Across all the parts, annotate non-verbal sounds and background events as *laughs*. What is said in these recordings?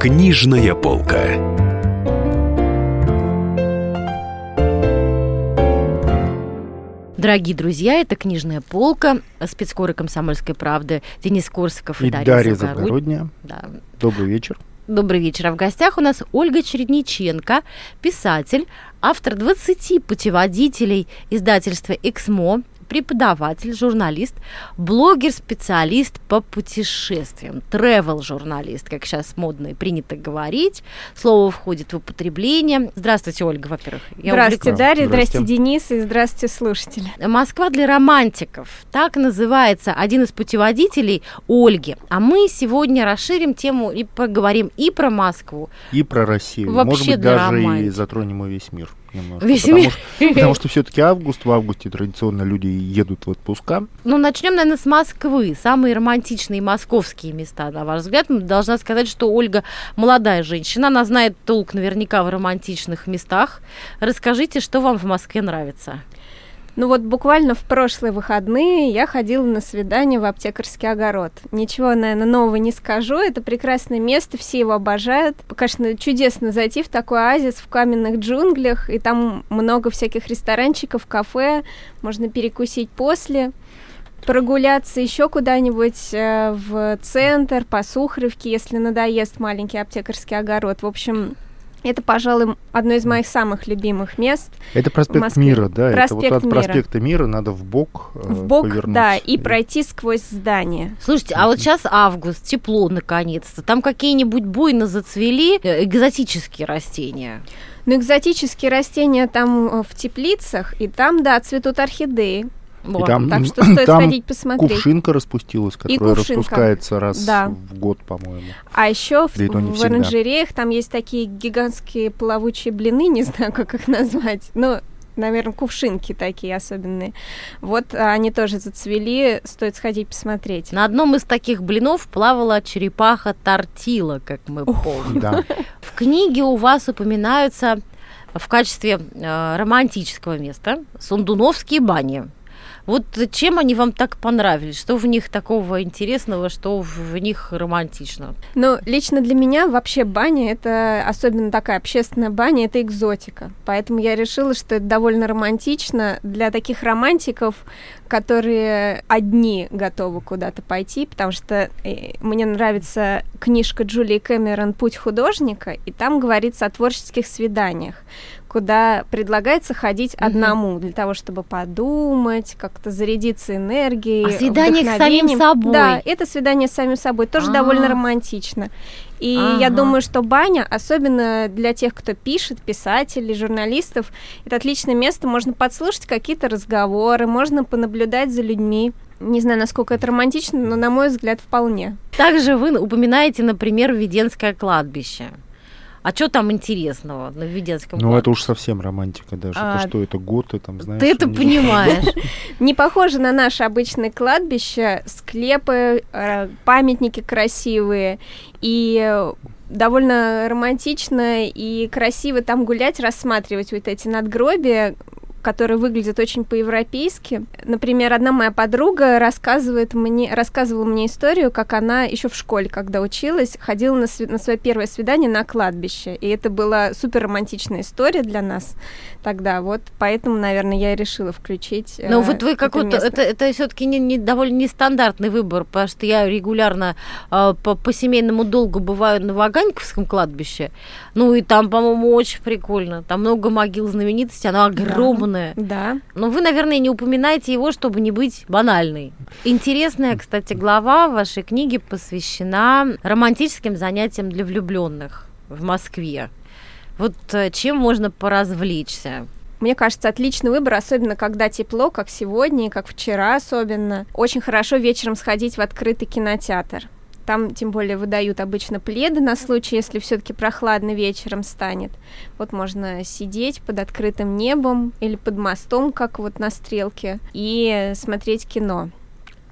Книжная полка. Дорогие друзья, это «Книжная полка», спецкоры «Комсомольской правды» Денис Корсаков и, И Дарья, Дарья Загоруль. Загородняя. Да. Добрый вечер. Добрый вечер. А в гостях у нас Ольга Чередниченко, писатель, автор 20 путеводителей издательства «Эксмо», преподаватель, журналист, блогер, специалист по путешествиям, travel-журналист, как сейчас модно и принято говорить. Слово входит в употребление. Здравствуйте, Ольга, во-первых. Я здравствуйте. Дарья, Здрасте. здравствуйте, Денис, и здравствуйте, слушатели. Москва для романтиков. Так называется один из путеводителей Ольги. А мы сегодня расширим тему и поговорим и про Москву. И про Россию. Вообще Может быть, даже и романтики. затронем и весь мир немножко. Весь потому, мир. Что, потому что все-таки август, в августе традиционно люди едут в отпуска. Ну, начнем, наверное, с Москвы. Самые романтичные московские места, на ваш взгляд. Должна сказать, что Ольга молодая женщина. Она знает толк наверняка в романтичных местах. Расскажите, что вам в Москве нравится? Ну вот буквально в прошлые выходные я ходила на свидание в аптекарский огород. Ничего, наверное, нового не скажу. Это прекрасное место, все его обожают. Конечно, чудесно зайти в такой оазис в каменных джунглях, и там много всяких ресторанчиков, кафе, можно перекусить после прогуляться еще куда-нибудь э, в центр, по Сухаревке, если надоест маленький аптекарский огород. В общем, это, пожалуй, одно из моих самых любимых мест. Это проспект Москве. Мира, да? это вот Проспект от Мира. проспекта Мира надо в бок В бок, повернуть. да, и пройти сквозь здание. Слушайте, а вот сейчас август, тепло наконец-то. Там какие-нибудь буйно зацвели э, экзотические растения? Но экзотические растения там э, в теплицах, и там, да, цветут орхидеи. И Вот. там, Так что *clears throat* стоит там сходить посмотреть. кувшинка распустилась, которая кувшинка. распускается раз Да. в год, по-моему. А еще в, и в всегда. оранжереях там есть такие гигантские плавучие блины, *laughs* не знаю, как их назвать. Ну, наверное, кувшинки такие особенные. Вот а, они тоже зацвели, стоит сходить посмотреть. На одном из таких блинов плавала черепаха тортила, как мы помним. Да. *laughs* В книге у вас упоминаются в качестве э, романтического места сундуновские бани. Вот чем они вам так понравились? Что в них такого интересного, что в них романтично? Ну, лично для меня вообще баня, это особенно такая общественная баня, это экзотика. Поэтому я решила, что это довольно романтично для таких романтиков, которые одни готовы куда-то пойти, потому что э, мне нравится книжка Джулии Кэмерон «Путь художника», и там говорится о творческих свиданиях куда предлагается ходить Мгм. одному для того, чтобы подумать, как-то зарядиться энергией. О свиданиях с самим собой. Да, это свидание с самим собой тоже А. довольно романтично. И Ага. я думаю, что баня, особенно для тех, кто пишет, писателей, журналистов, это отличное место. Можно подслушать какие-то разговоры, можно понаблюдать за людьми. Не знаю, насколько это романтично, но, на мой взгляд, вполне. Также вы упоминаете, например, Введенское кладбище. А что там интересного на Введенском Ну, это уж совсем романтика даже. А, это что, это готы, там, знаешь... Ты это же- понимаешь. *laughs* Не похоже на наше обычное кладбище, склепы, э, памятники красивые и э, довольно романтично и красиво там гулять, рассматривать вот эти надгробия, которые выглядят очень по-европейски. Например, одна моя подруга рассказывает мне, рассказывала мне историю, как она еще в школе, когда училась, ходила на, сви- на свое первое свидание на кладбище. И это была супер романтичная история для нас тогда. Вот поэтому, наверное, я и решила включить. э, Ну вот вы какой-то, это, это все-таки не, не- довольно нестандартный выбор, потому что я регулярно э, по, по семейному долгу бываю на Ваганьковском кладбище, ну и там, по-моему, очень прикольно, там много могил знаменитостей, оно огромное. Да. Но вы, наверное, не упоминаете его, чтобы не быть банальной. Интересная, кстати, глава вашей книге посвящена романтическим занятиям для влюбленных в Москве. Вот э, чем можно поразвлечься? Мне кажется, отличный выбор, особенно когда тепло, как сегодня и как вчера особенно. Очень хорошо вечером сходить в открытый кинотеатр. Там, тем более, выдают обычно пледы на случай, если все-таки прохладно вечером станет. Вот можно сидеть под открытым небом или под мостом, как вот на стрелке, и смотреть кино.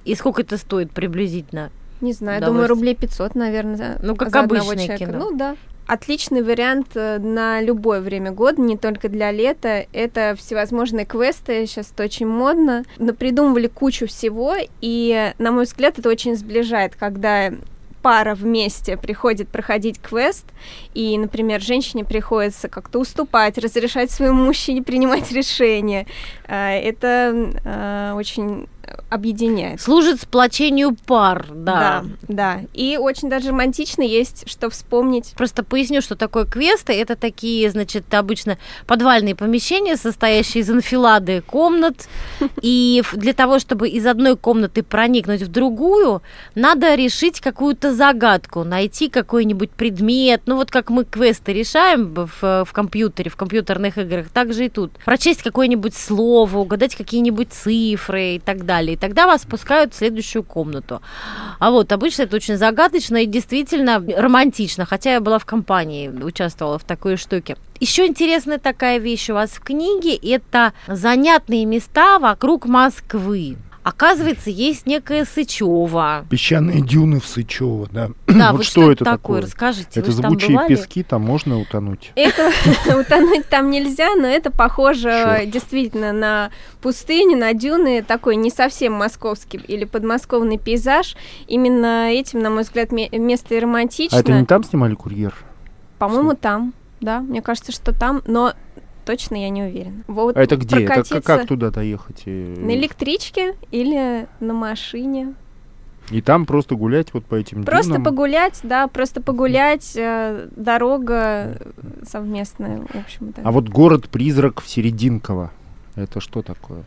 И сколько это стоит приблизительно? Не знаю, думаю, рублей 500, наверное, Ну, как за одного обычное человека. кино. Ну, да. Отличный вариант э, на любое время года, не только для лета. Это всевозможные квесты, сейчас это очень модно. Но придумывали кучу всего, и, на мой взгляд, это очень сближает, когда пара вместе приходит проходить квест, и, например, женщине приходится как-то уступать, разрешать своему мужчине принимать *laughs* решения. Э, это э, очень объединяет. Служит сплочению пар, да. Да, да. И очень даже романтично есть, что вспомнить. Просто поясню, что такое квесты. Это такие, значит, обычно подвальные помещения, состоящие из анфилады комнат. *laughs* И для того, чтобы из одной комнаты проникнуть в другую, надо решить какую-то загадку, найти какой-нибудь предмет. Ну вот как мы квесты решаем в, в компьютере, в компьютерных играх, так же и тут. Прочесть какое-нибудь слово, угадать какие-нибудь цифры и так далее. И тогда вас спускают в следующую комнату. А вот обычно это очень загадочно и действительно романтично, хотя я была в компании, участвовала в такой штуке. Еще интересная такая вещь у вас в книге – это занятные места вокруг Москвы. Оказывается, есть некая Сычева. Песчаные дюны в Сычево, да. Да, вот вот что, это такое? Расскажите, Это бывали? пески, там можно утонуть? Это *laughs* утонуть там нельзя, но это похоже действительно на пустыни, на дюны, такой не совсем московский или подмосковный пейзаж. Именно этим, на мой взгляд, ме- место и романтично. А это не там снимали курьер? По-моему, там, да, мне кажется, что там, но точно я не уверена. Вот А это где? Это как, как туда доехать? И- На электричке или на машине. И там просто гулять вот по этим Просто дюнам? погулять, да, просто погулять, э, дорога совместная, в общем-то. А вот город-призрак в Серединково, это что такое?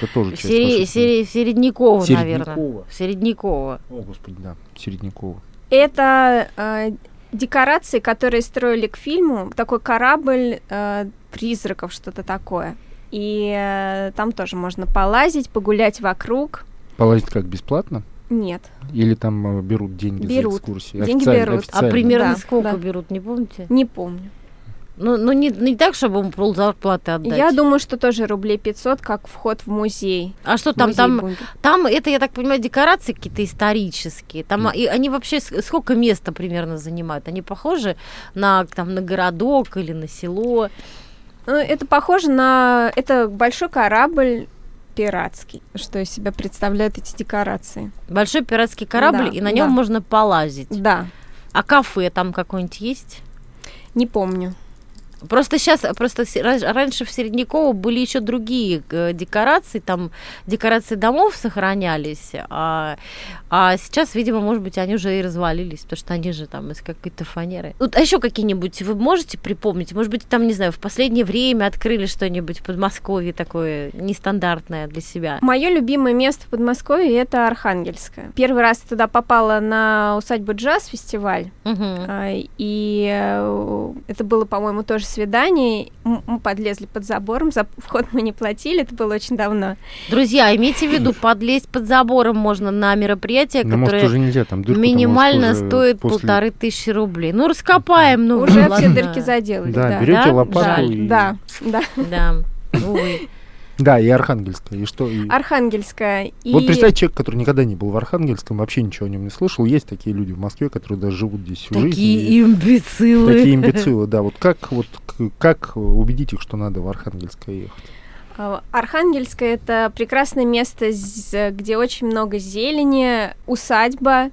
Это тоже часть Сери- сери- Середнякова, наверное. Середнякова. Середнякова. О, господи, да, Середнякова. Это э, декорации, которые строили к фильму, такой корабль э, призраков, что-то такое. И э, там тоже можно полазить, погулять вокруг. Полазить как, бесплатно? Нет, Или там э, берут деньги Берут. за экскурсии? Деньги Официально- берут. официально. А примерно Да, сколько да. берут, не помните? не помню. Ну, ну не, не так, чтобы ему пол зарплаты отдать. Я думаю, что тоже рублей 500, как вход в музей. А что там, Музей там, там, это, я так понимаю, декорации какие-то исторические. Там, и они вообще сколько места примерно занимают? Они похожи на, там, на городок или на село? Ну, это похоже на... Это большой корабль пиратский, что из себя представляют эти декорации. Большой пиратский корабль, Да, и на нем да. можно полазить. Да, А кафе там какое-нибудь есть? не помню. Просто сейчас, просто раньше в Середняково были еще другие э, декорации, там декорации домов сохранялись, а, а сейчас, видимо, может быть, они уже и развалились, потому что они же там из какой-то фанеры. Вот, а еще какие-нибудь вы можете припомнить? Может быть, там, не знаю, в последнее время открыли что-нибудь в Подмосковье такое нестандартное для себя? Мое любимое место в Подмосковье это Архангельское. Первый раз я туда попала на усадьбу джаз фестиваль, Мгм. а, и э, это было, по-моему, тоже свидание. Мы подлезли под забором, за вход мы не платили, это было очень давно. Друзья, имейте в виду, подлезть под забором можно на мероприятие, Ну, может, которое уже нельзя, там может, минимально стоит после- полторы тысячи рублей. Ну, раскопаем, ну, Уже ладно. все дырки заделали. Да, Да, берете Да? лопату Жаль. и... да, да. Да, увы. Да, и Архангельская. И что? и- Архангельская. И... Вот представьте, человек, который никогда не был в Архангельском, вообще ничего о нем не слышал. Есть такие люди в Москве, которые даже живут здесь всю жизнь. и- Такие имбецилы. Такие имбецилы, да. Вот как, вот, как убедить их, что надо в Архангельское ехать? А, Архангельская это прекрасное место, где очень много зелени, усадьба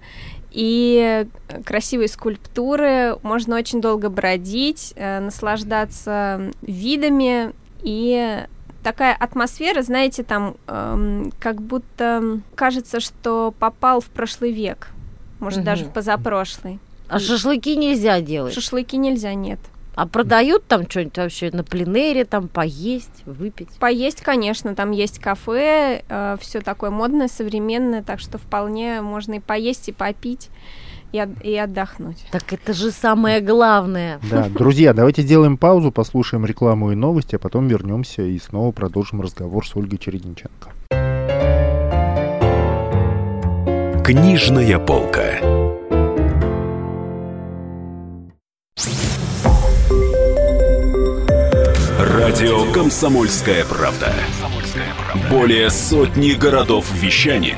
и красивые скульптуры. Можно очень долго бродить, э, наслаждаться видами и такая атмосфера, знаете, там эм, как будто кажется, что попал в прошлый век, может Мгм. даже в позапрошлый. А шашлыки нельзя делать. Шашлыки нельзя, нет. А продают там что-нибудь вообще на пленэре, там поесть, выпить? Поесть, конечно, там есть кафе, все такое модное, современное, так что вполне можно и поесть, и попить, и, от- и отдохнуть. Так это же самое главное. Да, друзья, давайте сделаем паузу, послушаем рекламу и новости, а потом вернемся и снова продолжим разговор с Ольгой Чередниченко. Книжная полка. Радио Комсомольская правда". Более сотни городов вещания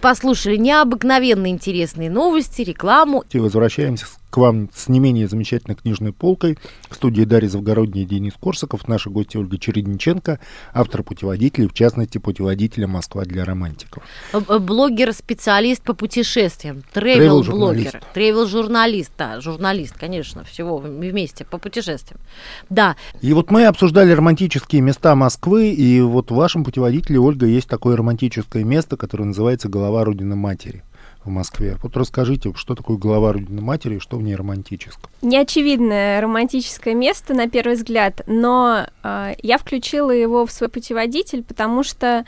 Послушали необыкновенно интересные новости, рекламу. И возвращаемся к вам с не менее замечательной книжной полкой. В студии Дарья Завгородняя и Денис Корсаков. Наши гости Ольга Чередниченко, автор путеводителей, в частности, путеводителя «Москва для романтиков». Э, э, Блогер-специалист по путешествиям, тревел-блогер, тревел-журналист, да, журналист, конечно, всего вместе по путешествиям. Да. И вот мы обсуждали романтические места Москвы, и вот в вашем путеводителе, Ольга, есть такое романтическое место, которое называется «Голова Родины Матери» в Москве. Вот расскажите, что такое голова Родины Матери и что в ней романтического? Неочевидное романтическое место, на первый взгляд, но э, я включила его в свой путеводитель, потому что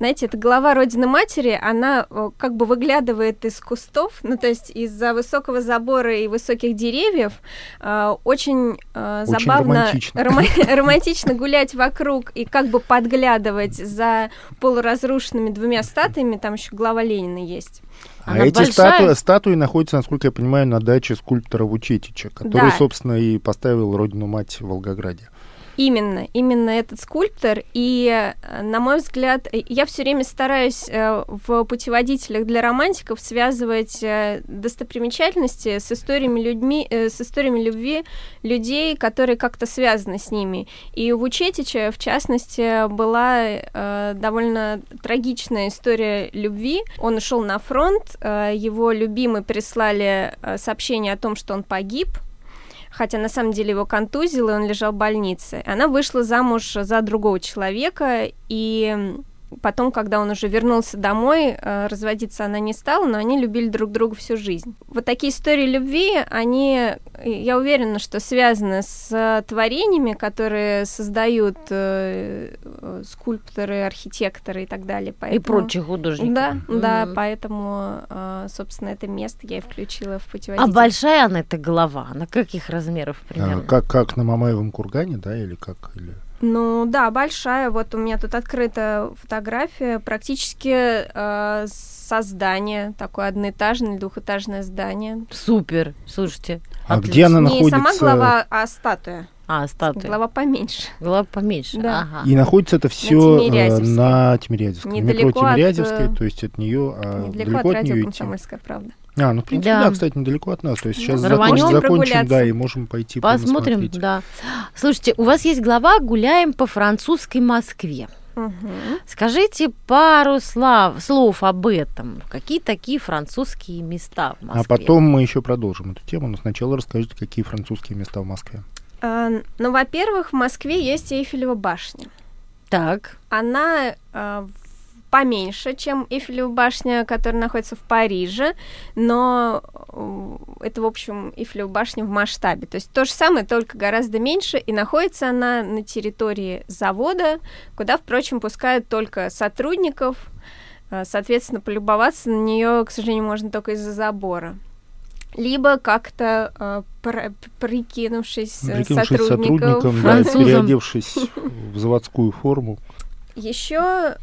знаете, эта голова Родины Матери, она как бы выглядывает из кустов, ну, то есть из-за высокого забора и высоких деревьев. Э, очень, э, очень забавно, романтично. Рома- *laughs* романтично гулять вокруг и как бы подглядывать за полуразрушенными двумя статуями, там еще глава Ленина есть. А Она эти большая... статуи, статуи находятся, насколько я понимаю, на даче скульптора Вучетича, который, да. собственно, и поставил родину мать в Волгограде. Именно, именно этот скульптор. И, э, на мой взгляд, я все время стараюсь э, в путеводителях для романтиков связывать э, достопримечательности с историями людьми, с историями любви людей, которые как-то связаны с ними. И у Вучетича, в частности, была довольно трагичная история любви. Он ушел на фронт, его любимые прислали сообщение о том, что он погиб, хотя на самом деле его контузило, и он лежал в больнице. Она вышла замуж за другого человека, и Потом, когда он уже вернулся домой, э, разводиться она не стала, но они любили друг друга всю жизнь. Вот такие истории любви, они, я уверена, что связаны с творениями, которые создают э, скульпторы, архитекторы и так далее. Поэтому... И прочие художники. Да, mm-hmm. да, поэтому, э, собственно, это место я и включила в путеводитель. А большая она эта голова? На каких размеров примерно? А, как, как на Мамаевом кургане, да, или как? Или... Ну да, большая. Вот у меня тут открыта фотография практически э, создание, такое одноэтажное, двухэтажное здание. Супер, слушайте. А отлично. где она находится? Не сама глава, а статуя. А, статуя. Глава поменьше. Глава поменьше, да. ага. И находится это все на, на Тимирязевской. Недалеко метро Тимирязевской, от, то есть от нее, а недалеко далеко от, от нее Комсомольская правда. А, ну, в принципе, да. да, кстати, недалеко от нас. То есть сейчас закончим, закончим, да, и можем пойти Посмотрим, да. Слушайте, у вас есть глава «Гуляем по французской Москве». Угу. Скажите пару слов, слов об этом. Какие такие французские места в Москве? А потом мы еще продолжим эту тему, но сначала расскажите, какие французские места в Москве. А, ну, во-первых, в Москве есть Эйфелева башня. Так. Она а, поменьше, чем Эйфелева башня, которая находится в Париже, но э, это, в общем, Эйфелева башня в масштабе. То есть то же самое, только гораздо меньше, и находится она на территории завода, куда, впрочем, пускают только сотрудников. Э, соответственно, полюбоваться на нее, к сожалению, можно только из-за забора либо как-то э, пр- прикинувшись, э, прикинувшись сотрудником, да, *laughs* переодевшись в заводскую форму. Еще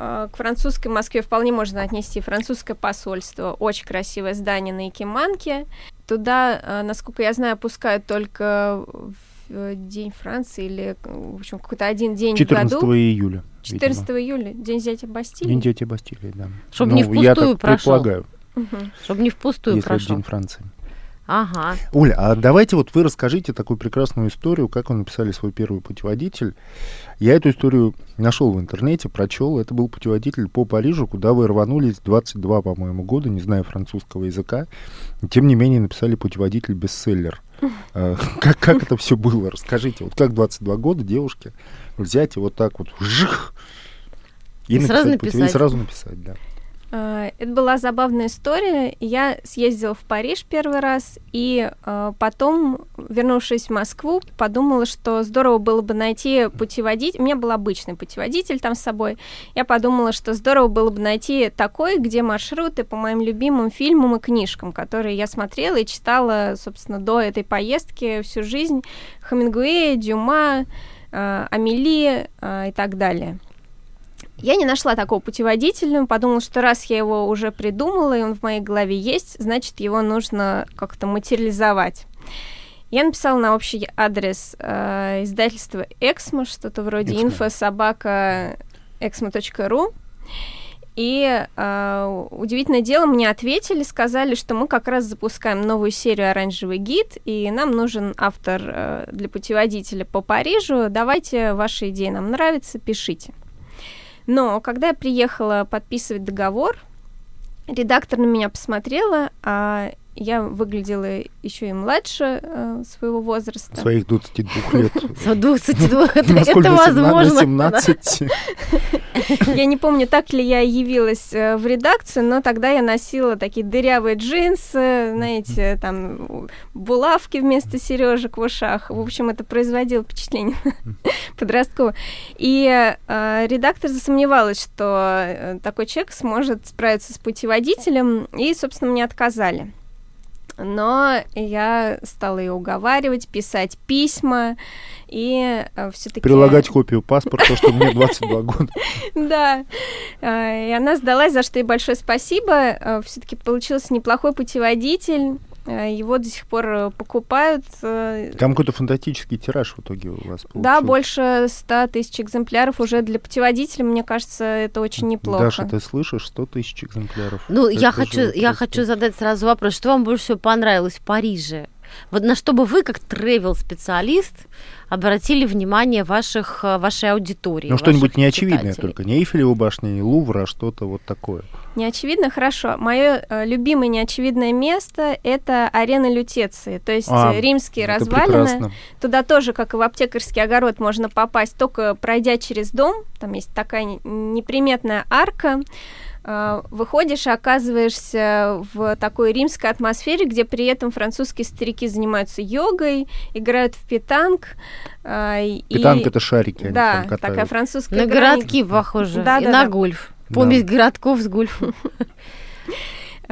к французской Москве вполне можно отнести французское посольство. Очень красивое здание на Якиманке. Туда, а, насколько я знаю, пускают только в э, День Франции или, в общем, какой-то один день 14 в году. июля. 14 видимо. июля, День взятия Бастилии. День взятия Бастилии, да. Чтобы ну, не впустую я так прошел. предполагаю. Угу. Чтобы не впустую если прошел. День Франции. Ага. Оля, а давайте вот вы расскажите такую прекрасную историю, как вы написали свой первый путеводитель. Я эту историю нашел в интернете, прочел. Это был путеводитель по Парижу, куда вы рванулись 22, по-моему, года, не зная французского языка. тем не менее написали путеводитель бестселлер. А, *laughs* как, как это все было? Расскажите. Вот как 22 года девушке взять и вот так вот жих, и, и написать, сразу написать. И сразу написать, да. Э, это была забавная история. Я съездила в Париж первый раз, и э, потом, вернувшись в Москву, подумала, что здорово было бы найти путеводитель. У меня был обычный путеводитель там с собой. Я подумала, что здорово было бы найти такой, где маршруты по моим любимым фильмам и книжкам, которые я смотрела и читала, собственно, до этой поездки всю жизнь. Хамингуэя, Дюма, э, Амели и так далее. Я не нашла такого путеводителя, подумала, что раз я его уже придумала, и он в моей голове есть, значит, его нужно как-то материализовать. Я написала на общий адрес э, издательства Эксмо, что-то вроде инфособака exmo.ru. И э, удивительное дело, мне ответили, сказали, что мы как раз запускаем новую серию «Оранжевый гид», и нам нужен автор э, для путеводителя по Парижу. Давайте ваши идеи нам нравятся, пишите. Но когда я приехала подписывать договор, редактор на меня посмотрела, а я выглядела еще и младше э, своего возраста. Своих 22 *laughs* лет. 22, это возможно. 17. *laughs* Я не помню, так ли я явилась э, в редакцию, но тогда я носила такие дырявые джинсы, знаете, там булавки вместо сережек в ушах. В общем, это производило впечатление *laughs* подростковое. И э, редактор засомневалась, что э, такой человек сможет справиться с путеводителем, и, собственно, мне отказали но я стала ее уговаривать, писать письма, и э, все-таки... Прилагать копию паспорта, что мне 22 года. *laughs* Да, э, и она сдалась, за что ей большое спасибо. Э, все-таки получился неплохой путеводитель, его до сих пор э, покупают. Э, Там какой-то фантастический тираж в итоге у вас получился. Да, больше 100 тысяч экземпляров уже для путеводителя, мне кажется, это очень неплохо. Даша, ты слышишь, 100 тысяч экземпляров. Ну, это я хочу, я хочу задать сразу вопрос, что вам больше всего понравилось в Париже? Вот на что бы вы, как тревел-специалист, обратили внимание ваших, вашей аудитории? Ну, что-нибудь неочевидное только. Не Эйфелева башня, не Лувра, а что-то вот такое. Неочевидно, хорошо. Мое э, любимое неочевидное место это арена Лютеции, то есть а, римские развалины. Прекрасно. Туда тоже, как и в аптекарский огород, можно попасть только пройдя через дом. Там есть такая неприметная арка. Э, выходишь и оказываешься в такой римской атмосфере, где при этом французские старики занимаются йогой, играют в питанг. Э, питанг и... это шарики. Да, такая французская. На городки похоже. Да, и да, на да. гольф. Помесь да. городков с гольфом.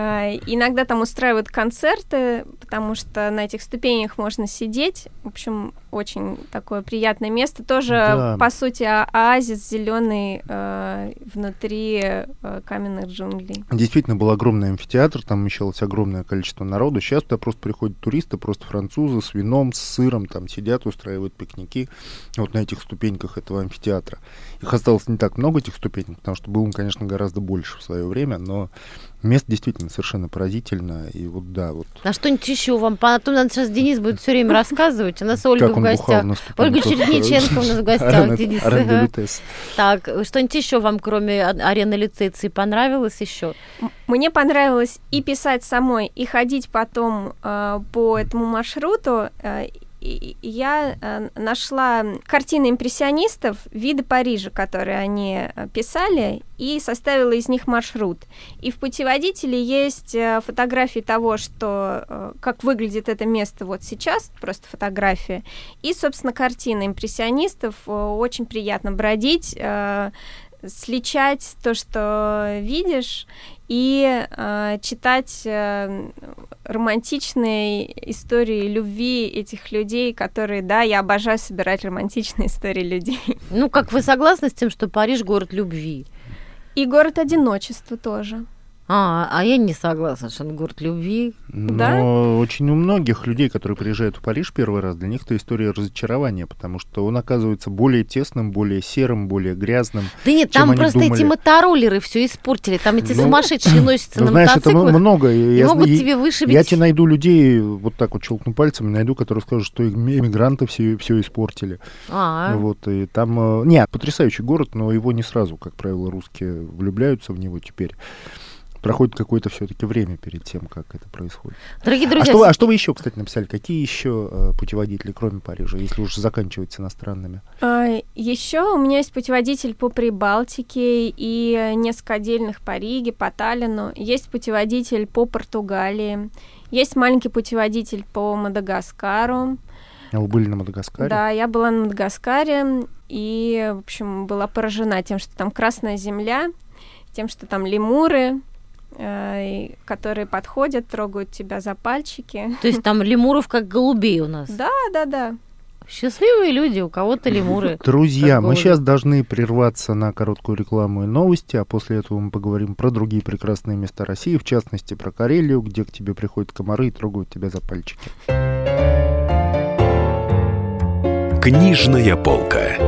А, иногда там устраивают концерты, потому что на этих ступенях можно сидеть. В общем, очень такое приятное место. Тоже, да. по сути, оазис зеленый э, внутри э, каменных джунглей. Действительно, был огромный амфитеатр, там вмещалось огромное количество народу. Сейчас туда просто приходят туристы, просто французы с вином, с сыром, там сидят, устраивают пикники вот на этих ступеньках этого амфитеатра. Их осталось не так много, этих ступенек, потому что было, конечно, гораздо больше в свое время, но Место действительно совершенно поразительно. И вот да, вот. А что-нибудь еще вам? Потом нам сейчас Денис будет все время рассказывать. У нас Ольга в гостях. Ольга Чередниченко у нас в гостях, Денис. Так, что-нибудь еще вам, кроме арены лицензии, понравилось еще? Мне понравилось и писать самой, и ходить потом э, по этому маршруту. Э, я э, нашла картины импрессионистов, виды Парижа, которые они э, писали, и составила из них маршрут. И в путеводителе есть э, фотографии того, что как выглядит это место вот сейчас, просто фотография, и, собственно, картины импрессионистов. Очень приятно бродить, сличать то, что видишь, и э, читать э, романтичные истории любви этих людей, которые, да, я обожаю собирать романтичные истории людей. Ну, как вы согласны с тем, что Париж город любви? И город одиночества тоже. А, а я не согласна, что он город любви. Но да? очень у многих людей, которые приезжают в Париж первый раз, для них это история разочарования, потому что он оказывается более тесным, более серым, более грязным. Да нет, там просто думали. эти мотороллеры все испортили, там эти ну, сумасшедшие носятся ну, на знаешь, мотоциклах. это много. И я, могут я, тебе вышибить. Я тебе найду людей, вот так вот щелкну пальцами, найду, которые скажут, что иммигранты все, все испортили. А, Вот, и там... Э, нет, потрясающий город, но его не сразу, как правило, русские влюбляются в него теперь. Проходит какое-то все-таки время перед тем, как это происходит. Дорогие А друзья, что, а что вы еще, кстати, написали? Какие еще э, путеводители, кроме Парижа, если уж заканчивать иностранными? Еще А, у меня есть путеводитель по Прибалтике и несколько отдельных по Риге, по Таллину. Есть путеводитель по Португалии. Есть маленький путеводитель по Мадагаскару. А Вы были на Мадагаскаре? Да, я была на Мадагаскаре и, в общем, была поражена тем, что там красная земля, тем, что там лемуры, которые подходят, трогают тебя за пальчики. то есть там лемуров как голубей у нас. Да, да, да. Счастливые люди, у кого-то лемуры. *laughs* Друзья, мы сейчас должны прерваться на короткую рекламу и новости, а после этого мы поговорим про другие прекрасные места России, в частности про Карелию, где к тебе приходят комары и трогают тебя за пальчики. Книжная полка.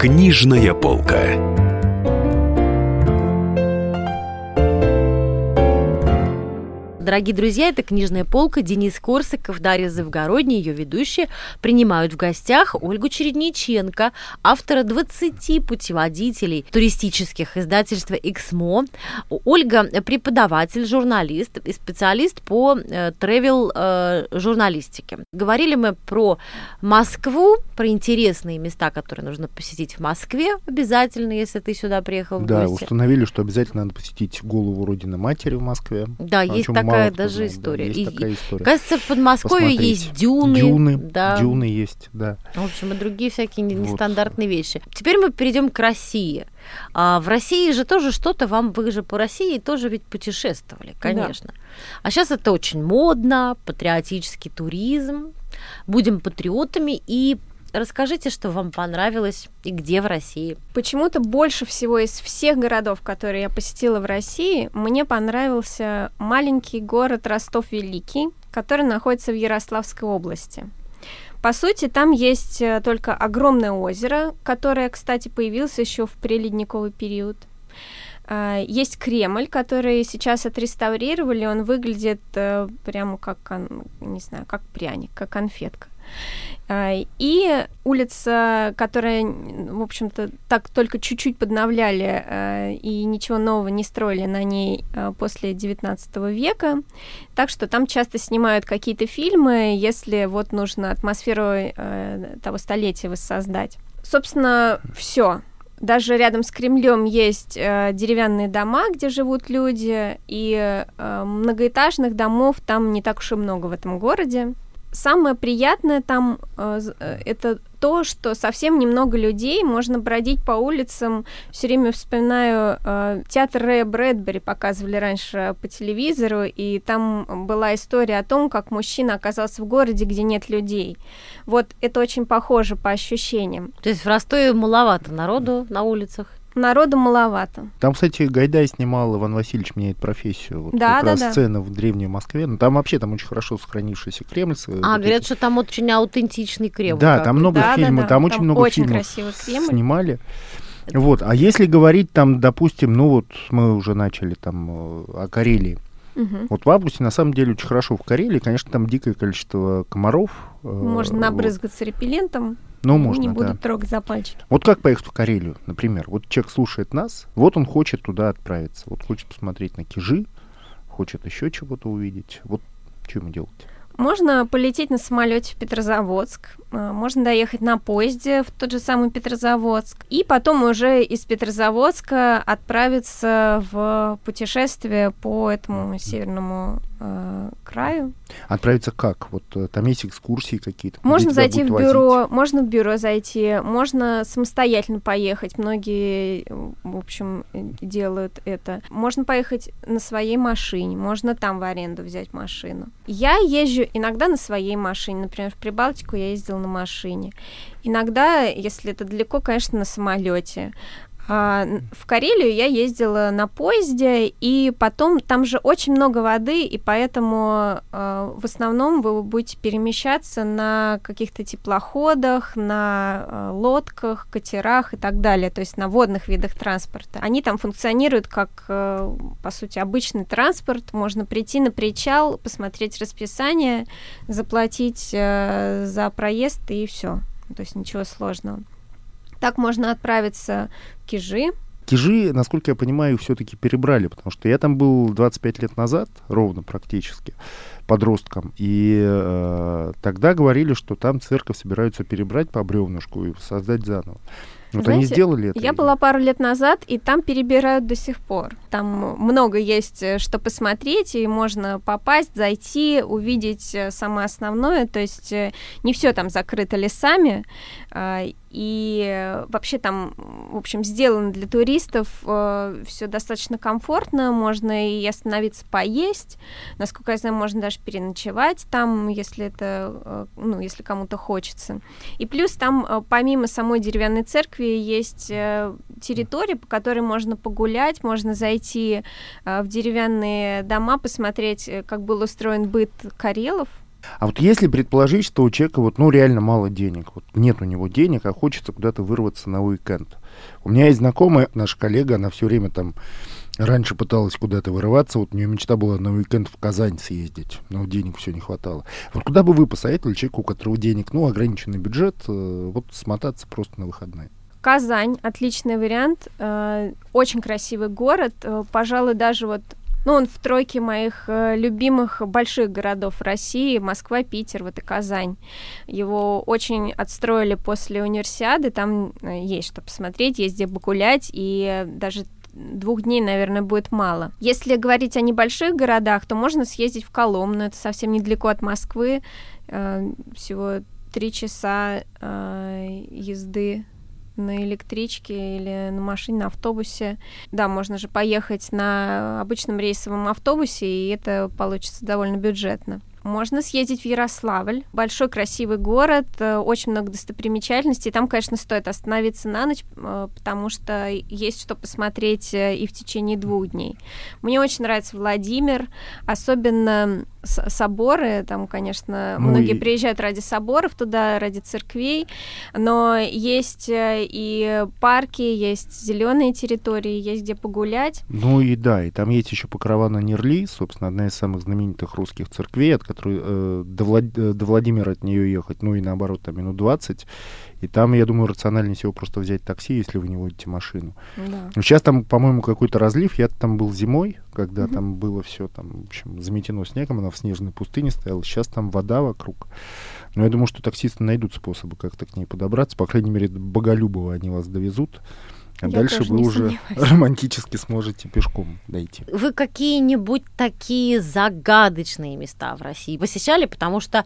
Книжная полка. Дорогие друзья, это «Книжная полка». Денис Корсаков, Дарья Завгородняя, ее ведущие, принимают в гостях Ольгу Чередниченко, автора 20 путеводителей туристических издательства «Эксмо». Ольга – преподаватель, журналист и специалист по э, тревел-журналистике. Говорили мы про Москву, про интересные места, которые нужно посетить в Москве обязательно, если ты сюда приехал в Да, гости. установили, что обязательно надо посетить голову Родины Матери в Москве. Да, есть чем такая даже знает, да, история. есть И- такая история. Кажется, в Подмосковье Посмотреть. есть дюны. Дюны, да. дюны есть, да. В общем, и другие всякие Вот. нестандартные вещи. Теперь мы перейдем к России. А в России же тоже что-то вам, вы же по России тоже ведь путешествовали, конечно. А сейчас это очень модно, патриотический туризм. Будем патриотами и расскажите, что вам понравилось и где в России. Почему-то больше всего из всех городов, которые я посетила в России, мне понравился маленький город Ростов-Великий, который находится в Ярославской области. По сути, там есть э, только огромное озеро, которое, кстати, появилось еще в преледниковый период. А, Есть Кремль, который сейчас отреставрировали, он выглядит э, прямо как, не знаю, как пряник, как конфетка. А, И улица, которая, в общем-то, так только чуть-чуть подновляли э, и ничего нового не строили на ней э, после XIX века. Так что там часто снимают какие-то фильмы, если вот нужно атмосферу э, того столетия воссоздать. Собственно, все. Даже рядом с Кремлем есть э, деревянные дома, где живут люди, и э, многоэтажных домов там не так уж и много в этом городе. Самое приятное там э, э, это то, что совсем немного людей, можно бродить по улицам. Все время вспоминаю э, театр Рэя Брэдбери показывали раньше по телевизору, и там была история о том, как мужчина оказался в городе, где нет людей. Вот это очень похоже по ощущениям. То есть в Ростове маловато народу на улицах. Народу маловато. Там, кстати, Гайдай снимал «Иван Васильевич меняет профессию». Вот Да, как да, раз да. сцена в Древней Москве. Ну, там вообще там очень хорошо сохранившийся Кремль. А, вот говорят, эти- что там очень аутентичный Кремль. Да, там много Да, да, фильмов, да. там очень Там много очень фильмов снимали. Вот, а если говорить там, допустим, ну вот мы уже начали там э, о Карелии. Мгм. Вот в августе на самом деле очень хорошо в Карелии, конечно, там дикое количество комаров. э, Можно вот. набрызгаться репеллентом, Ну, можно, не да. будут трогать за пальчики. Вот как поехать в Карелию, например? Вот человек слушает нас, вот он хочет туда отправиться, вот хочет посмотреть на кижи, хочет еще чего-то увидеть. Вот что ему делать? Можно полететь на самолете в Петрозаводск, а, можно доехать на поезде в тот же самый Петрозаводск, и потом уже из Петрозаводска отправиться в путешествие по этому северному э, краю. Отправиться как? Вот э, там есть экскурсии какие-то? Можно зайти в бюро, возить? можно в бюро зайти, можно самостоятельно поехать. Многие, э, в общем, э, делают это. Можно поехать на своей машине, можно там в аренду взять машину. Я езжу иногда на своей машине, например, в Прибалтику я ездила на машине. Иногда, если это далеко, конечно, на самолете. А, В Карелию я ездила на поезде, и потом там же очень много воды, и поэтому э, в основном вы будете перемещаться на каких-то теплоходах, на э, лодках, катерах и так далее, то есть на водных видах транспорта. Они там функционируют как, э, по сути, обычный транспорт. Можно прийти на причал, посмотреть расписание, заплатить э, за проезд и все. То есть ничего сложного. Так можно отправиться в Кижи, Кижи, насколько я понимаю, все-таки перебрали, потому что я там был 25 лет назад, ровно практически, подростком, и э, тогда говорили, что там церковь собираются перебрать по бревнышку и создать заново. Вот они Знаете, сделали это? Я была пару лет назад, и там перебирают до сих пор. Там много есть э, что посмотреть, и можно попасть, зайти, увидеть э, самое основное. То есть э, не все там закрыто лесами, а, и э, вообще там, в общем, сделано для туристов все достаточно комфортно. Можно и остановиться поесть. Насколько я знаю, можно даже переночевать там, если это, э, ну, если кому-то хочется. И плюс там, э, помимо самой деревянной церкви, есть э, территория, по которой можно погулять, можно зайти э, в деревянные дома, посмотреть, э, как был устроен быт карелов. А вот если предположить, что у человека вот, ну, реально мало денег, вот нет у него денег, а хочется куда-то вырваться на уикенд. У меня есть знакомая, наша коллега, она все время там раньше пыталась куда-то вырываться, вот у нее мечта была на уикенд в Казань съездить, но денег все не хватало. Вот куда бы вы посоветовали человеку, у которого денег, ну, ограниченный бюджет, э, вот смотаться просто на выходные? Казань отличный вариант, э, очень красивый город, э, пожалуй, даже вот ну, он в тройке моих э, любимых больших городов России, Москва, Питер, вот и Казань. Его очень отстроили после универсиады, там э, есть что посмотреть, есть где погулять, и даже двух дней, наверное, будет мало. Если говорить о небольших городах, то можно съездить в Коломну, это совсем недалеко от Москвы, э, всего три часа езды на электричке или на машине, на автобусе. Да, можно же поехать на обычном рейсовом автобусе, и это получится довольно бюджетно. Можно съездить в Ярославль. Большой красивый город, э, очень много достопримечательностей. Там, конечно, стоит остановиться на ночь, э, потому что есть что посмотреть э, и в течение двух дней. Мне очень нравится Владимир, особенно соборы. Там, конечно, Ну многие и- приезжают ради соборов туда, ради церквей, но есть и парки, есть зеленые территории, есть где погулять. Ну и да, и там есть еще Покрова на Нерли, собственно, одна из самых знаменитых русских церквей, от которой э, до, Влад- э, до Владимира от нее ехать, ну и наоборот, там минут 20. И там, я думаю, рациональнее всего просто взять такси, если вы не водите машину. Да. Сейчас там, по-моему, какой-то разлив. Я там был зимой, когда Мгм. там было все там, в общем, заметено снегом, она в снежной пустыне стояла. Сейчас там вода вокруг. Но я думаю, что таксисты найдут способы как-то к ней подобраться. По крайней мере, Боголюбова они вас довезут. А Я дальше вы уже сомневаюсь. *laughs* романтически сможете пешком дойти. Вы какие-нибудь такие загадочные места в России посещали? Потому что,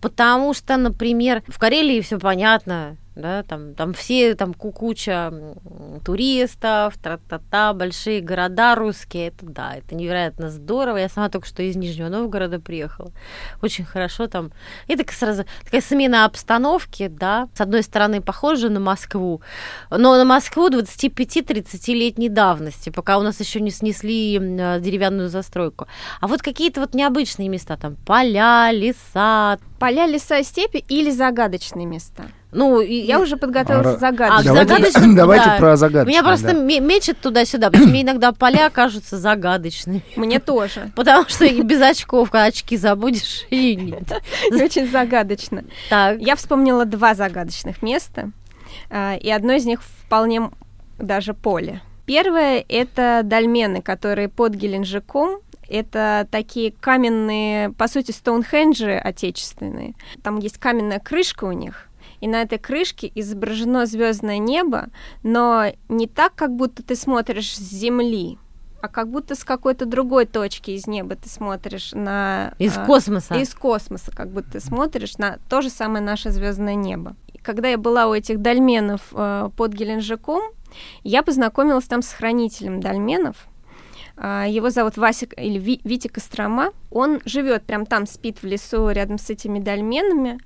потому что, например, в Карелии все понятно, да, там, там все, там ку- куча туристов, тра-та-та, большие города русские, это да, это невероятно здорово. Я сама только что из Нижнего Новгорода приехала. Очень хорошо там. И так сразу такая смена обстановки, да, с одной стороны похожа на Москву, но на Москву 25-30-летней давности, пока у нас еще не снесли деревянную застройку. А вот какие-то вот необычные места, там поля, леса, Поля, леса, степи или загадочные места? Ну, и, Я уже подготовилась А, к загадочным. А, давайте загадочным, *laughs* давайте да. про загадочные. Меня просто да. ме- мечет туда-сюда, потому что мне иногда поля кажутся загадочными. *laughs* Мне тоже. *laughs* Потому что и без очков, когда очки забудешь, и нет. Очень загадочно. Так, Я вспомнила два загадочных места, а, и одно из них вполне даже поле. Первое — это дольмены, которые под Геленджиком. Это такие каменные, по сути, стоунхенджи отечественные. Там есть каменная крышка у них, и на этой крышке изображено звездное небо, но не так, как будто ты смотришь с земли, а как будто с какой-то другой точки из неба ты смотришь на... Из а, космоса. Из космоса, как будто ты смотришь на то же самое наше звездное небо. И когда я была у этих дольменов э, под Геленджиком, я познакомилась там с хранителем дольменов, его зовут Васик или Ви, Витя Кострома. Он живет прям там, спит в лесу рядом с этими дольменами.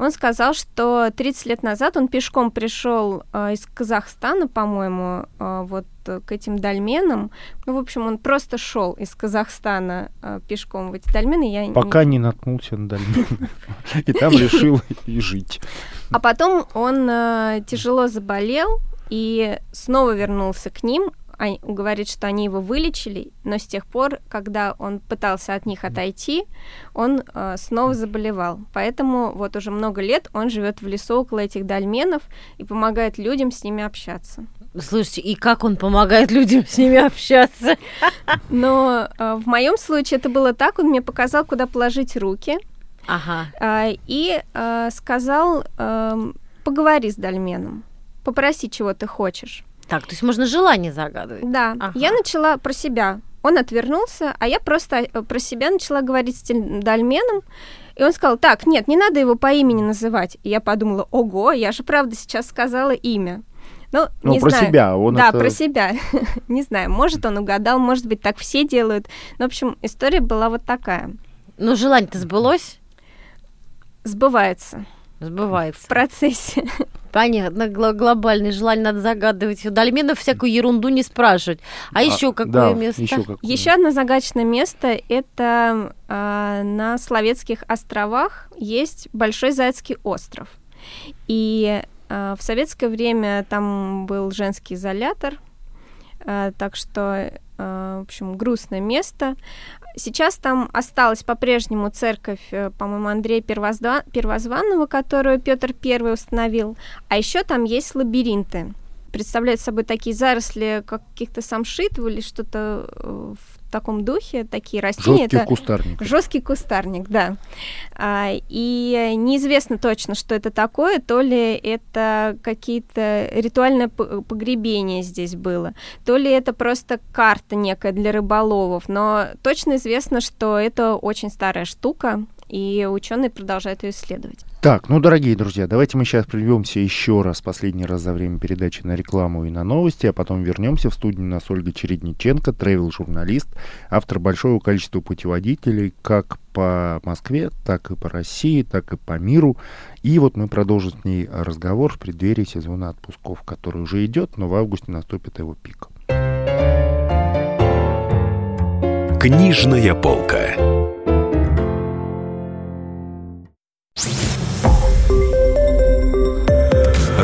Он сказал, что 30 лет назад он пешком пришел э, из Казахстана, по-моему, э, вот к этим дольменам. Ну, в общем, он просто шел из Казахстана э, пешком в эти дольмены. Я Пока не... не наткнулся на дольмены. И там *laughs* решил и жить. А потом он тяжело заболел, и снова вернулся к ним, говорит, что они его вылечили, но с тех пор, когда он пытался от них отойти, он э, снова заболевал. Поэтому вот уже много лет он живет в лесу около этих дольменов и помогает людям с ними общаться. Слушайте, и как он помогает людям с ними общаться? Но э, в моем случае это было так, он мне показал, куда положить руки. Ага. Э, и э, сказал, э, поговори с дольменом, попроси, чего ты хочешь. Так, то есть можно желание загадывать. Да. Ага. Я начала про себя. Он отвернулся, а я просто э, про себя начала говорить с дольменом. И он сказал, так, нет, не надо его по имени называть. И я подумала, ого, я же правда сейчас сказала имя. Ну, ну не про знаю. себя. Он да, это... про себя. *laughs* не знаю, может, он угадал, может быть, так все делают. Но, в общем, история была вот такая. Ну, желание-то сбылось? Сбывается. Сбывается. В процессе. *laughs* Понятно, гл- глобальное желание надо загадывать. У дольменов всякую ерунду не спрашивать. А, а еще какое да, место? Еще, какое. еще одно загадочное место – это э, на Словецких островах есть Большой Зайцкий остров. И э, в советское время там был женский изолятор, э, так что, э, в общем, грустное место. Сейчас там осталась по-прежнему церковь, э, по-моему, Андрея Первозва... Первозванного, которую Петр I установил, а еще там есть лабиринты. Представляют собой такие заросли каких-то самшитов или что-то э, в в таком духе, такие растения. Жесткий это кустарник. Жесткий кустарник, да. А, и неизвестно точно, что это такое, то ли это какие-то ритуальное погребение здесь было, то ли это просто карта некая для рыболовов, но точно известно, что это очень старая штука, и ученые продолжают ее исследовать. Так, ну, дорогие друзья, давайте мы сейчас прервемся еще раз, последний раз за время передачи на рекламу и на новости, а потом вернемся в студию. Нас Ольга Чередниченко, тревел-журналист, автор большого количества путеводителей как по Москве, так и по России, так и по миру. И вот мы продолжим с ней разговор в преддверии сезона отпусков, который уже идет, но в августе наступит его пик. Книжная полка.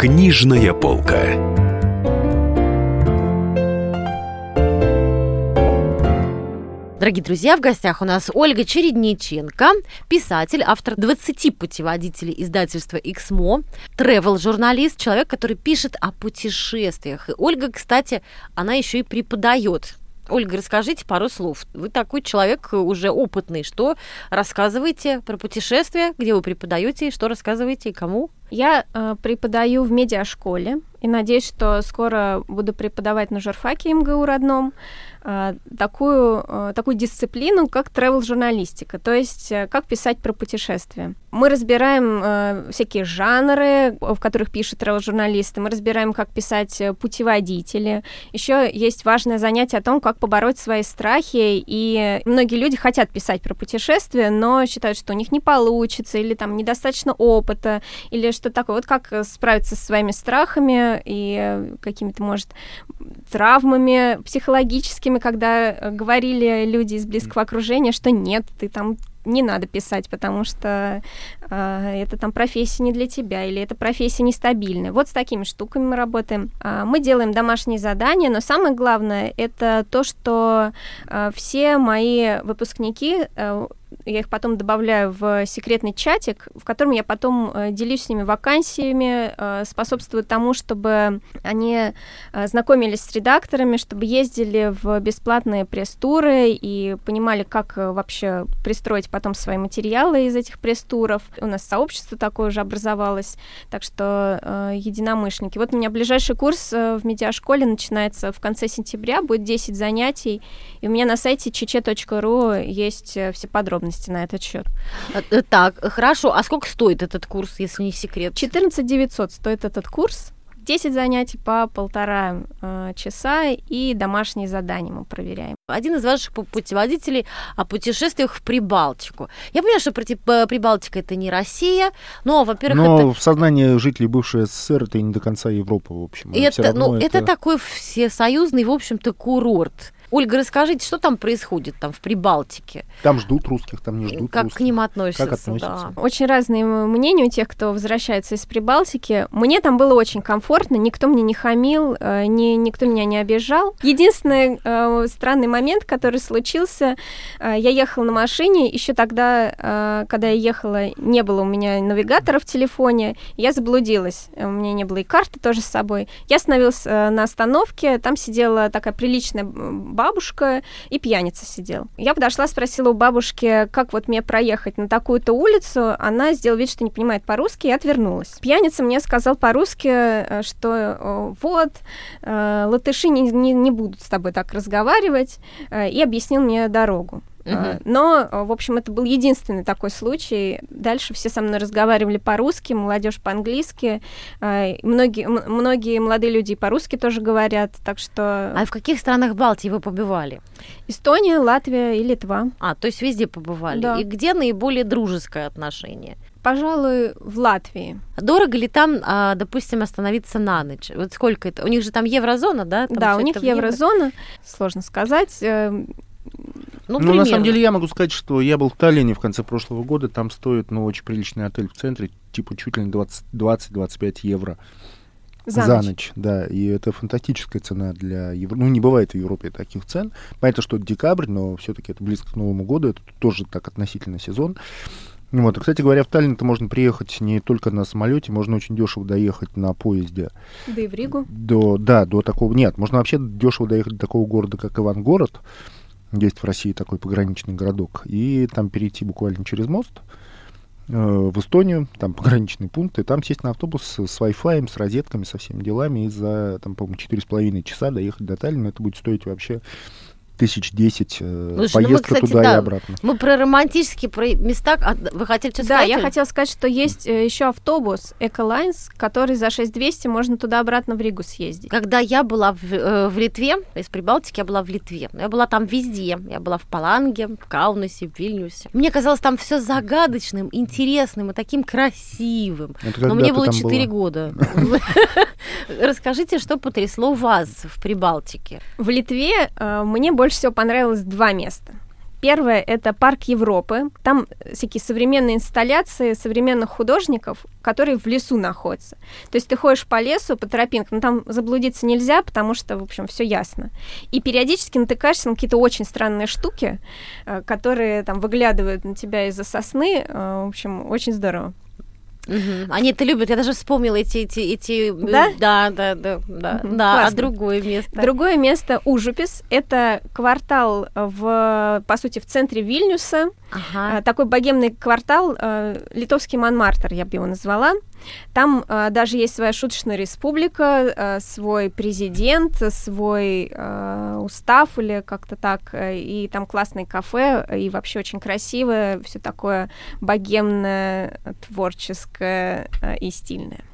Книжная полка. Дорогие друзья, в гостях у нас Ольга Чередниченко, писатель, автор 20 путеводителей издательства «Эксмо», travel-журналист, человек, который пишет о путешествиях. И Ольга, кстати, она еще и преподает Ольга, расскажите пару слов. Вы такой человек уже опытный. Что рассказываете про путешествия, где вы преподаете, что рассказываете и кому? Я э, преподаю в медиашколе и надеюсь, что скоро буду преподавать на журфаке МГУ родном. Э, такую, э, такую дисциплину, как travel-журналистика, то есть э, как писать про путешествия. Мы разбираем всякие жанры, в которых пишут travel-журналисты, мы разбираем, как писать путеводители. Еще есть важное занятие о том, как побороть свои страхи, и многие люди хотят писать про путешествия, но считают, что у них не получится, или там недостаточно опыта, или что такое. Вот как справиться со своими страхами и какими-то, может, травмами психологическими, когда э, говорили люди из близкого окружения, что нет, ты там не надо писать, потому что э, это там профессия не для тебя, или эта профессия нестабильная. Вот с такими штуками мы работаем. Э, мы делаем домашние задания, но самое главное это то, что э, все мои выпускники э, я их потом добавляю в секретный чатик, в котором я потом э, делюсь с ними вакансиями, э, способствую тому, чтобы они э, знакомились с редакторами, чтобы ездили в бесплатные пресс-туры и понимали, как вообще пристроить потом свои материалы из этих пресс-туров. У нас сообщество такое уже образовалось, так что единомышленники. Вот у меня ближайший курс в медиашколе начинается в конце сентября, будет 10 занятий, и у меня на сайте чече.ру есть все подробности подробности на этот счет. Э, э, так, хорошо. А сколько стоит этот курс, если не секрет? 14 900 стоит этот курс. 10 занятий по полтора э, часа и домашние задания мы проверяем. Один из ваших путеводителей о путешествиях в Прибалтику. Я понимаю, что э, Прибалтика это не Россия, но, во-первых, но это... в сознании жителей бывшей СССР это не до конца Европа, в общем. Это, ну, это... это такой всесоюзный, в общем-то, курорт Ольга, расскажите, что там происходит там в Прибалтике? Там ждут русских, там не ждут Как русских. к ним относятся? Как относятся? Да. Очень разные мнения у тех, кто возвращается из Прибалтики. Мне там было очень комфортно, никто мне не хамил, э, ни, никто меня не обижал. Единственный э, странный момент, который случился, э, я ехала на машине, еще тогда, э, когда я ехала, не было у меня навигатора в телефоне, я заблудилась. У меня не было и карты тоже с собой. Я остановилась э, на остановке, там сидела такая приличная бабушка и пьяница сидел. Я подошла, спросила у бабушки, как вот мне проехать на такую-то улицу. Она сделала вид, что не понимает по-русски и отвернулась. Пьяница мне сказал по-русски, э, что вот, э, латыши не, не, не будут с тобой так разговаривать, э, и объяснил мне дорогу. Uh-huh. Но, в общем, это был единственный такой случай. Дальше все со мной разговаривали по-русски, молодежь по-английски. А, многие, многие молодые люди по-русски тоже говорят, так что... А в каких странах Балтии вы побывали? Эстония, Латвия и Литва. А, то есть везде побывали. Да. И где наиболее дружеское отношение? Пожалуй, в Латвии. Дорого ли там, а, допустим, остановиться на ночь? Вот сколько это? У них же там еврозона, да? Там да, у них еврозона. Евро. Сложно сказать ну, ну на самом деле я могу сказать, что я был в Таллине в конце прошлого года, там стоит, ну, очень приличный отель в центре, типа чуть ли не 20-25 евро. За, за ночь. ночь, да, и это фантастическая цена для Европы. Ну, не бывает в Европе таких цен. Понятно, что это декабрь, но все-таки это близко к Новому году, это тоже так относительно сезон. Вот. И, кстати говоря, в Таллин-то можно приехать не только на самолете, можно очень дешево доехать на поезде. Да и в Ригу? До, да, до такого... Нет, можно вообще дешево доехать до такого города, как Ивангород. Есть в России такой пограничный городок. И там перейти буквально через мост э, в Эстонию, там пограничный пункт, и там сесть на автобус с, с Wi-Fi, с розетками, со всеми делами, и за, там, по-моему, 4,5 часа доехать до Таллина. Это будет стоить вообще тысяч десять э, Слушай, поездка ну мы, кстати, туда да, и обратно. Мы про романтические про места. А вы хотели что-то да, сказать? Да, я хотела сказать, что есть э, еще автобус Эколайнс, который за 6200 можно туда-обратно в Ригу съездить. Когда я была в, э, в Литве, из Прибалтики я была в Литве. Я была там везде. Я была в Паланге, в Каунасе, в Вильнюсе. Мне казалось там все загадочным, интересным и таким красивым. Но мне было 4 года. *laughs* Расскажите, что потрясло вас в Прибалтике? В Литве мне больше всего понравилось два места. Первое — это парк Европы. Там всякие современные инсталляции современных художников, которые в лесу находятся. То есть ты ходишь по лесу, по тропинкам, но там заблудиться нельзя, потому что, в общем, все ясно. И периодически натыкаешься на какие-то очень странные штуки, э, которые там выглядывают на тебя из-за сосны. Э, в общем, очень здорово. Угу. Они это любят. Я даже вспомнила эти, эти, эти. Да? Да, да, да, да. Угу. да. А другое место? Другое место Ужупис. Это квартал в, по сути, в центре Вильнюса. Ага. А, такой богемный квартал, э, литовский Монмартр, я бы его назвала. Там э, даже есть своя шуточная республика, э, свой президент, свой э, устав или как-то так, и там классное кафе, и вообще очень красивое, все такое богемное, творческое э, и стильное.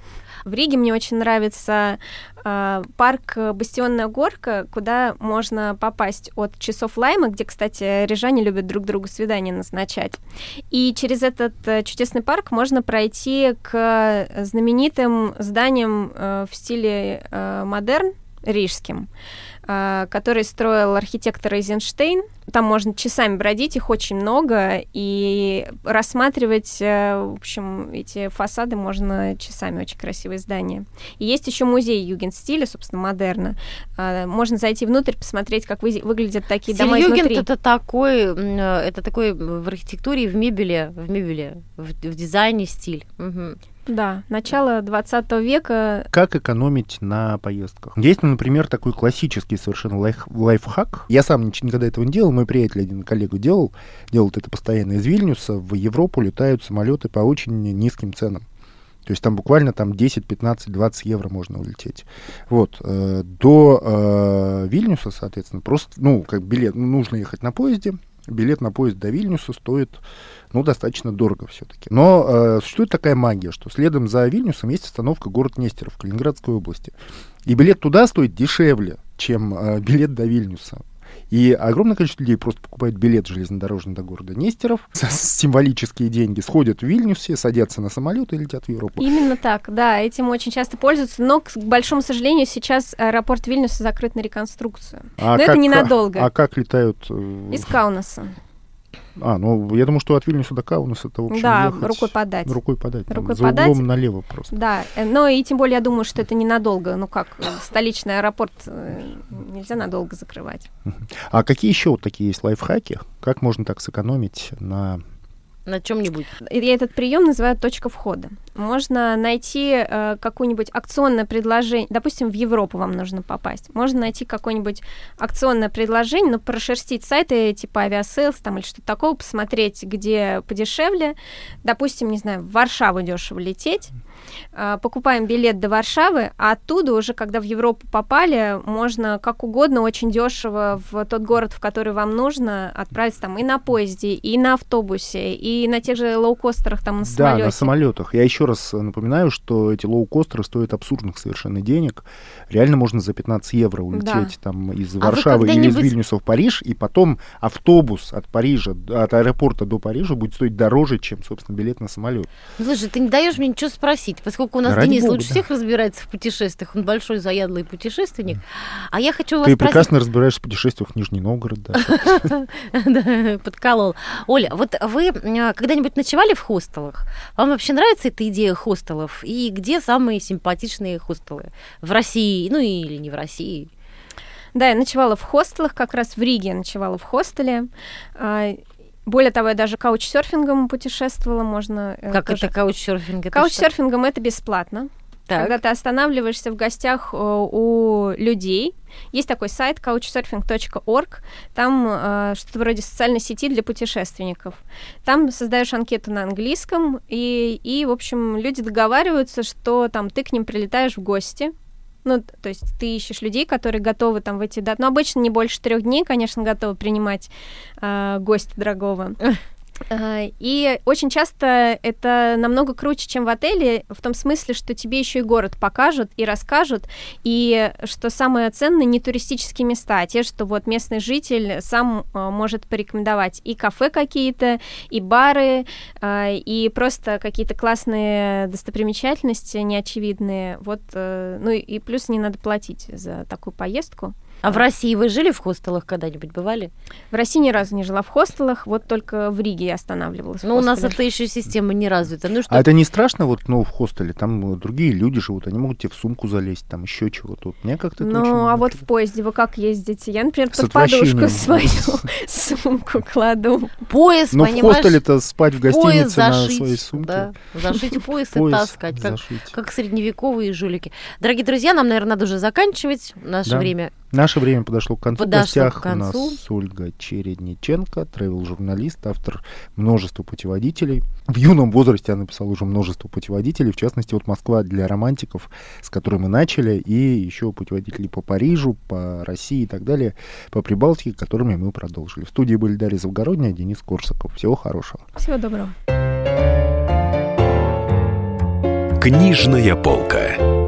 В Риге мне очень нравится э, парк Бастионная горка, куда можно попасть от часов Лайма, где, кстати, рижане любят друг другу свидания назначать. И через этот э, чудесный парк можно пройти к знаменитым зданиям э, в стиле э, модерн рижским. Который строил архитектор Эйзенштейн. Там можно часами бродить, их очень много, и рассматривать, э, в общем, эти фасады можно часами, очень красивые здания. И есть еще музей югенстиля, собственно, модерна. А, можно зайти внутрь, посмотреть, как вы, выглядят такие Стиль дома югент изнутри. это такой, э, это такой в архитектуре, в мебели, в мебели, в, в дизайне стиль. Мгм. Да, начало 20 века. Как экономить на поездках? Есть, ну, например, такой классический совершенно лайф- лайфхак. Я сам никогда этого не делал, мой приятель один коллега делал, делает это постоянно. Из Вильнюса в Европу летают самолеты по очень низким ценам. То есть там буквально там 10, 15, 20 евро можно улететь. Вот. э, До э, Вильнюса, соответственно, просто, ну, как билет, ну, нужно ехать на поезде. Билет на поезд до Вильнюса стоит, ну, достаточно дорого все-таки. Но э, существует такая магия, что следом за Вильнюсом есть остановка город Нестеров в Калининградской области. И билет туда стоит дешевле, чем э, билет до Вильнюса. И огромное количество людей просто покупает билет железнодорожный до города Нестеров, *laughs* символические деньги, сходят в Вильнюсе, садятся на самолет и летят в Европу. Именно так, да, этим очень часто пользуются, но, к большому сожалению, сейчас аэропорт Вильнюса закрыт на реконструкцию. А но это ненадолго. А как летают? э, Из Каунаса. А, ну, я думаю, что от Вильнюса до Каунаса это, в общем, да, ехать- рукой подать. Рукой подать. там, Рукой за подать. углом налево просто. Да, э, но и тем более я думаю, что это ненадолго. Ну как, э, столичный аэропорт э, нельзя надолго закрывать. А какие еще вот такие есть лайфхаки? Как можно так сэкономить на... На чем-нибудь. Я этот прием называю точка входа. Можно найти э, какое-нибудь акционное предложение, допустим, в Европу вам нужно попасть. Можно найти какое-нибудь акционное предложение, но прошерстить сайты типа Aviasales там или что-то такого, посмотреть, где подешевле. Допустим, не знаю, в Варшаву дешево лететь. Э, покупаем билет до Варшавы, а оттуда уже, когда в Европу попали, можно как угодно, очень дешево в тот город, в который вам нужно, отправиться там и на поезде, и на автобусе, и на тех же лоукостерах, там на Да, самолете. на самолетах. Я еще раз напоминаю, что эти лоукостеры стоят абсурдных совершенно денег. Реально можно за 15 евро улететь там из вы Варшавы или из Вильнюса в Париж, и потом автобус от Парижа, от аэропорта до Парижа будет стоить дороже, чем, собственно, билет на самолет. Слушай, ты не даешь мне ничего спросить, поскольку у нас Ради Денис бога, лучше да. всех разбирается в путешествиях, он большой заядлый путешественник. А я хочу у вас Ты спросить, прекрасно разбираешься в путешествиях в Нижний Новгород, *laughs* да. Подколол. Оля, вот вы э, когда-нибудь ночевали в хостелах? Вам вообще нравится эта идея хостелов? И где самые симпатичные хостелы? В России, ну или не в России? Да, я ночевала в хостелах, как раз в Риге я ночевала в хостеле. Более того, я даже каучсерфингом путешествовала, можно... э, Как тоже- это каучсерфинг? Это? Каучсерфингом это бесплатно. Так. Когда ты останавливаешься в гостях э, у людей, есть такой сайт couchsurfing.org, там э, что-то вроде социальной сети для путешественников. Там создаешь анкету на английском, и, и, в общем, люди договариваются, что там ты к ним прилетаешь в гости, ну, то есть ты ищешь людей, которые готовы там в эти даты. Но обычно не больше трех дней, конечно, готовы принимать э, гостя дорогого. А, И очень часто это намного круче, чем в отеле, в том смысле, что тебе еще и город покажут и расскажут, и что самое ценное, не туристические места, а те, что вот местный житель сам а, может порекомендовать и кафе какие-то, и бары, а, и просто какие-то классные достопримечательности неочевидные. Вот, э, ну и плюс не надо платить за такую поездку. А в России вы жили в хостелах когда-нибудь, бывали? В России ни разу не жила в хостелах, вот только в Риге я останавливалась. в Ну, у нас это еще система не развита. Ну, что А это не страшно, вот, ну, в хостеле, там э, другие люди живут, они могут тебе в сумку залезть, там еще чего-то. Вот Мне как-то Ну, а вот в поезде вы как ездите? Я, например, под подушку свою *laughs* сумку кладу. пояс, Ну, в хостеле-то спать в гостинице на зашить, своей сумке. да, зашить *laughs* пояс и таскать, как, средневековые жулики. Дорогие друзья, нам, наверное, надо уже заканчивать наше Да. время. Наше время подошло к концу. Подошло в гостях к концу. у нас Ольга Чередниченко, travel-журналист, автор множества путеводителей. В юном возрасте она написала уже множество путеводителей, в частности, вот «Москва для романтиков», с которой мы начали, и еще путеводители по Парижу, по России и так далее, по Прибалтике, которыми мы продолжили. В студии были Дарья Завгородняя, Денис Корсаков. Всего хорошего. Всего доброго. Книжная полка.